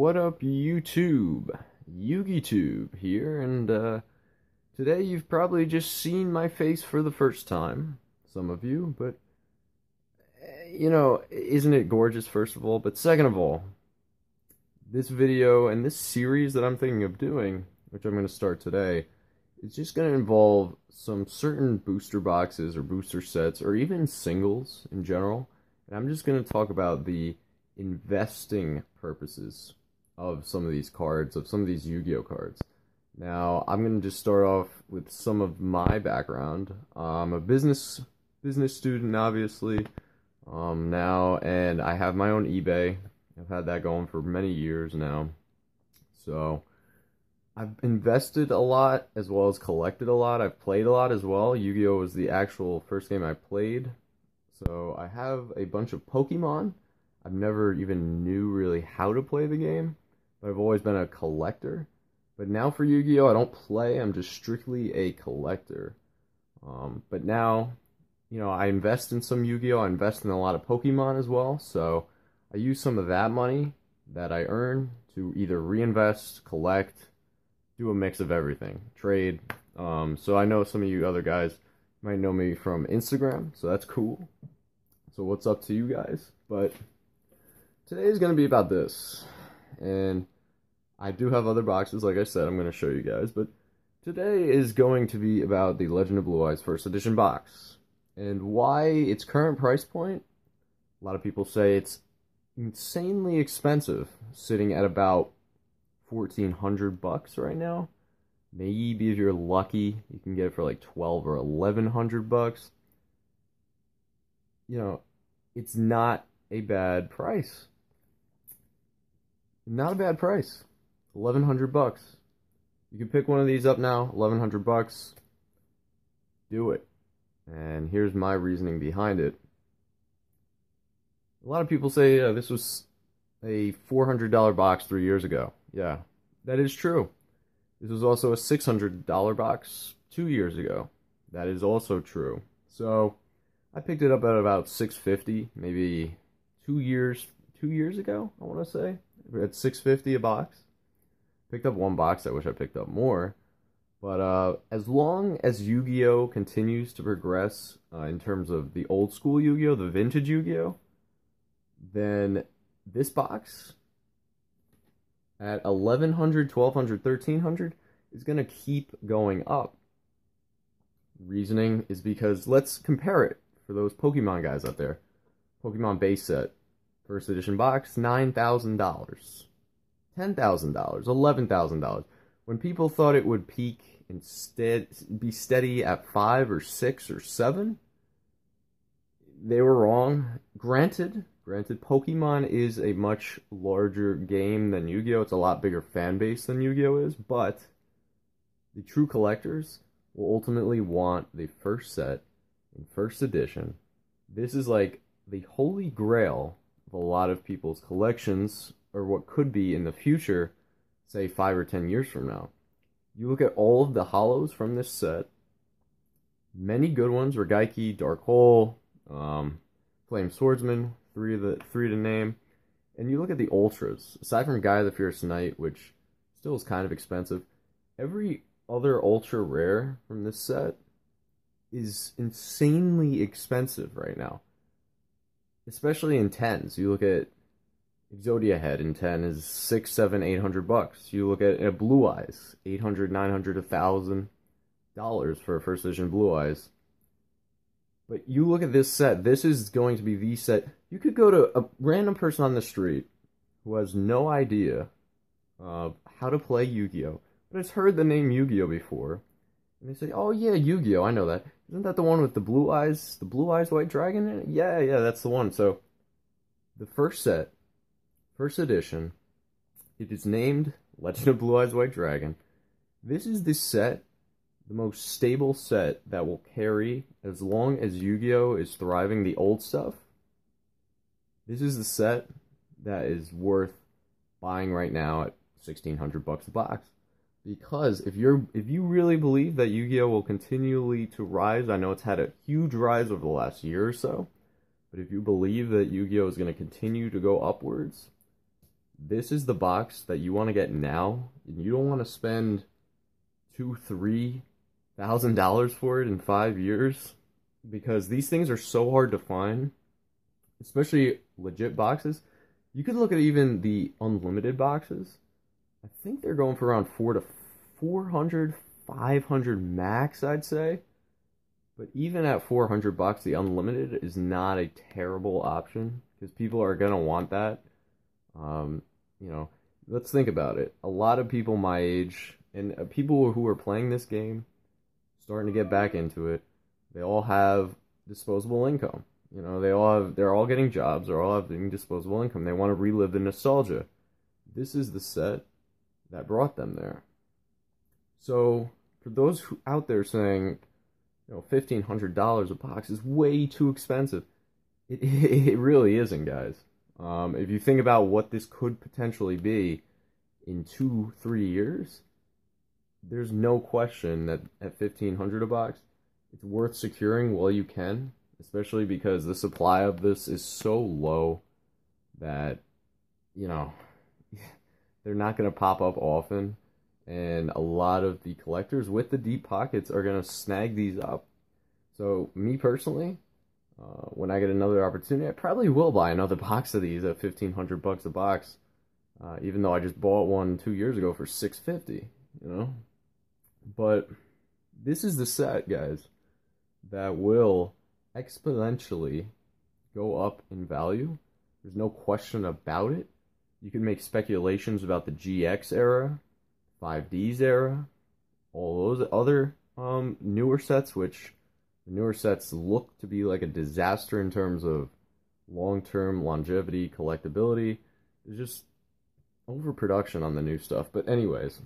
What up, YouTube? YuGiOhTube here, and uh, today you've probably just seen my face for the first time, some of you, but eh, you know, isn't it gorgeous, first of all? But second of all, this video and this series that I'm thinking of doing, which I'm going to start today, is just going to involve some certain booster boxes or booster sets, or even singles in general, and I'm just going to talk about the investing purposes of some of these cards, of some of these Yu-Gi-Oh cards. Now, I'm going to just start off with some of my background. I'm a business business student, obviously, um, now, and I have my own eBay. I've had that going for many years now. So, I've invested a lot as well as collected a lot. I've played a lot as well. Yu-Gi-Oh was the actual first game I played. So, I have a bunch of Pokemon. I've never even knew really how to play the game, but I've always been a collector. But now for Yu-Gi-Oh, I don't play. I'm just strictly a collector. Um, but now, you know, I invest in some Yu-Gi-Oh. I invest in a lot of Pokemon as well. So I use some of that money that I earn to either reinvest, collect, do a mix of everything, trade. Um, so I know some of you other guys might know me from Instagram, so that's cool. So what's up to you guys? But today is going to be about this. And I do have other boxes, like I said, I'm going to show you guys. But today is going to be about the Legend of Blue Eyes First Edition box. And why its current price point. A lot of people say it's insanely expensive, sitting at about 1400 bucks right now. Maybe if you're lucky, you can get it for like 12 or 1100 bucks. You know, it's not a bad price. Not a bad price. 1100 bucks. You can pick one of these up now, 1100 bucks. Do it. And here's my reasoning behind it. A lot of people say uh, this was a $400 box 3 years ago. Yeah, that is true. This was also a $600 box 2 years ago. That is also true. So, I picked it up at about 650, maybe 2 years 2 years ago, I want to say at 650 a box. Picked up one box. I wish I picked up more. But uh, as long as Yu-Gi-Oh continues to progress uh, in terms of the old school Yu-Gi-Oh, the vintage Yu-Gi-Oh, then this box at 1100, 1200, 1300 is going to keep going up. Reasoning is because let's compare it for those Pokemon guys out there. Pokemon base set First edition box, $9,000. $10,000, $11,000. When people thought it would peak instead be steady at 5 or 6 or 7, they were wrong. Granted, granted Pokemon is a much larger game than Yu-Gi-Oh. It's a lot bigger fan base than Yu-Gi-Oh is, but the true collectors will ultimately want the first set in first edition. This is like the holy grail of a lot of people's collections, or what could be in the future, say five or ten years from now. You look at all of the holos from this set, many good ones, Raigeki, Dark Hole, um, Flame Swordsman, three of the three to name. And you look at the ultras, aside from Gaia the Fierce Knight, which still is kind of expensive, every other ultra rare from this set is insanely expensive right now especially in tens. You look at Exodia Head in 10 is six, seven, eight hundred bucks. You look at a Blue Eyes, eight hundred, nine hundred, a thousand dollars for a first edition Blue Eyes. But you look at this set, this is going to be the set. You could go to a random person on the street who has no idea uh, how to play Yu Gi Oh! but has heard the name Yu Gi Oh! before. And they say, oh yeah, Yu Gi Oh! I know that. Isn't that the one with the blue eyes, the blue eyes white dragon? Yeah, yeah, that's the one. So, the first set, first edition, it is named Legend of Blue Eyes White Dragon. This is the set, the most stable set that will carry as long as Yu Gi Oh! is thriving the old stuff. This is the set that is worth buying right now at 1600 bucks a box because if you're if you really believe that Yu-Gi-Oh will continually to rise, I know it's had a huge rise over the last year or so, but if you believe that Yu-Gi-Oh is going to continue to go upwards, this is the box that you want to get now, and you don't want to spend two, three thousand dollars for it in five years because these things are so hard to find, especially legit boxes. You could look at even the unlimited boxes. I think they're going for around four to 400, 500 max, I'd say. But even at 400 bucks, the unlimited is not a terrible option because people are gonna want that. Um, you know, let's think about it. A lot of people my age and uh, people who are playing this game, starting to get back into it, they all have disposable income. You know, they all have they're all getting jobs, they're all having disposable income. They want to relive the nostalgia. This is the set that brought them there. So, for those who, out there saying, you know, fifteen hundred dollars a box is way too expensive. It it really isn't, guys. Um, if you think about what this could potentially be in two three years, there's no question that at fifteen hundred a box, it's worth securing while you can, especially because the supply of this is so low that you know they're not going to pop up often and a lot of the collectors with the deep pockets are going to snag these up. So, me personally, uh, when I get another opportunity, I probably will buy another box of these at fifteen hundred bucks a box. Uh, even though I just bought one two years ago for six fifty, you know. But this is the set, guys, that will exponentially go up in value. There's no question about it. You can make speculations about the GX era, 5Ds era, all those other um, newer sets, which the newer sets look to be like a disaster in terms of long term longevity, collectability. There's just overproduction on the new stuff. But, anyways,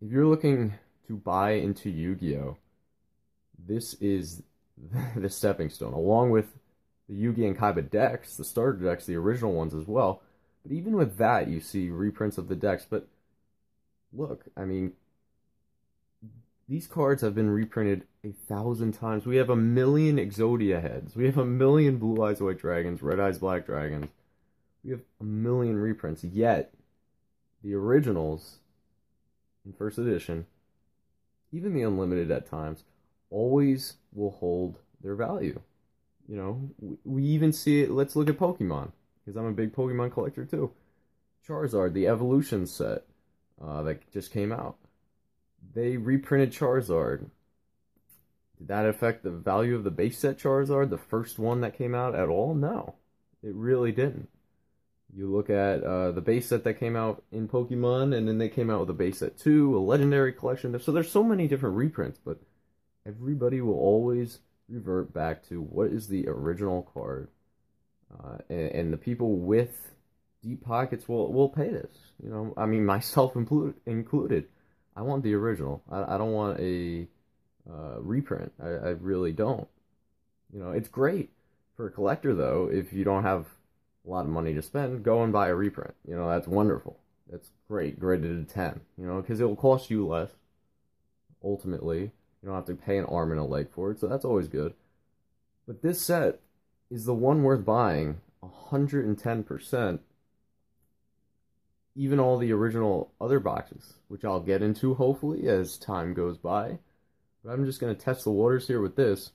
if you're looking to buy into Yu Gi Oh!, this is the stepping stone, along with the Yugi and Kaiba decks, the starter decks, the original ones as well. But even with that, you see reprints of the decks. But look, I mean, these cards have been reprinted a thousand times. We have a million Exodia heads. We have a million Blue Eyes White Dragons, Red Eyes Black Dragons. We have a million reprints. Yet, the originals in first edition, even the unlimited at times, always will hold their value. You know, we even see it. Let's look at Pokemon, because I'm a big Pokemon collector too. Charizard, the evolution set uh, that just came out. They reprinted Charizard. Did that affect the value of the base set Charizard, the first one that came out at all? No, it really didn't. You look at uh, the base set that came out in Pokemon, and then they came out with a base set 2, a legendary collection. So there's so many different reprints, but everybody will always revert back to what is the original card. Uh, and, and, the people with deep pockets will will pay this. You know, I mean, myself included. I want the original. I, I don't want a uh, reprint. I, I really don't. You know, it's great for a collector though. If you don't have a lot of money to spend, go and buy a reprint. You know, that's wonderful. That's great, graded a ten. You know, because it will cost you less. Ultimately, you don't have to pay an arm and a leg for it, so that's always good. But this set is the one worth buying 110% even all the original other boxes, which I'll get into hopefully as time goes by. But I'm just going to test the waters here with this,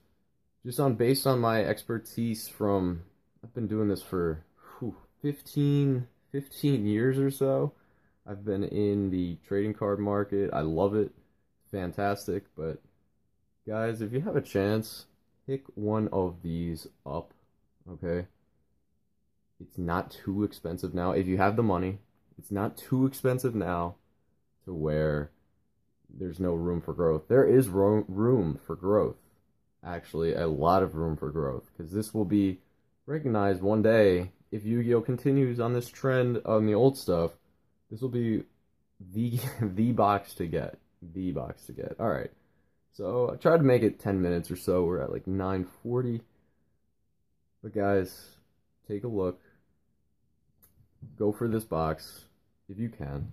just on based on my expertise from I've been doing this for whew, 15, 15 years or so. I've been in the trading card market. I love it. Fantastic. But guys, if you have a chance, pick one of these up. Okay? It's not too expensive now. If you have the money, it's not too expensive now to where there's no room for growth. There is ro- room for growth. Actually, a lot of room for growth because this will be recognized one day if Yu-Gi-Oh continues on this trend on the old stuff. This will be the the box to get, the box to get. All right. So I tried to make it 10 minutes or so. We're at like 9:40. But guys, take a look. Go for this box if you can.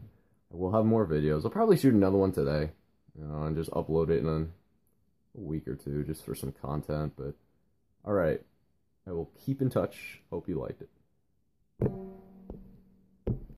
We'll have more videos. I'll probably shoot another one today, you know, and just upload it in a week or two just for some content. But all right, I will keep in touch. Hope you liked it.